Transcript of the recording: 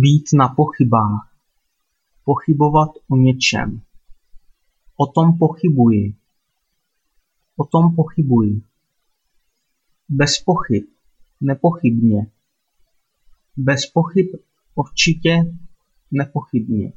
Být na pochybách. Pochybovat o něčem. O tom pochybuji. O tom pochybuji. Bez pochyb. Nepochybně. Bez pochyb určitě. Nepochybně.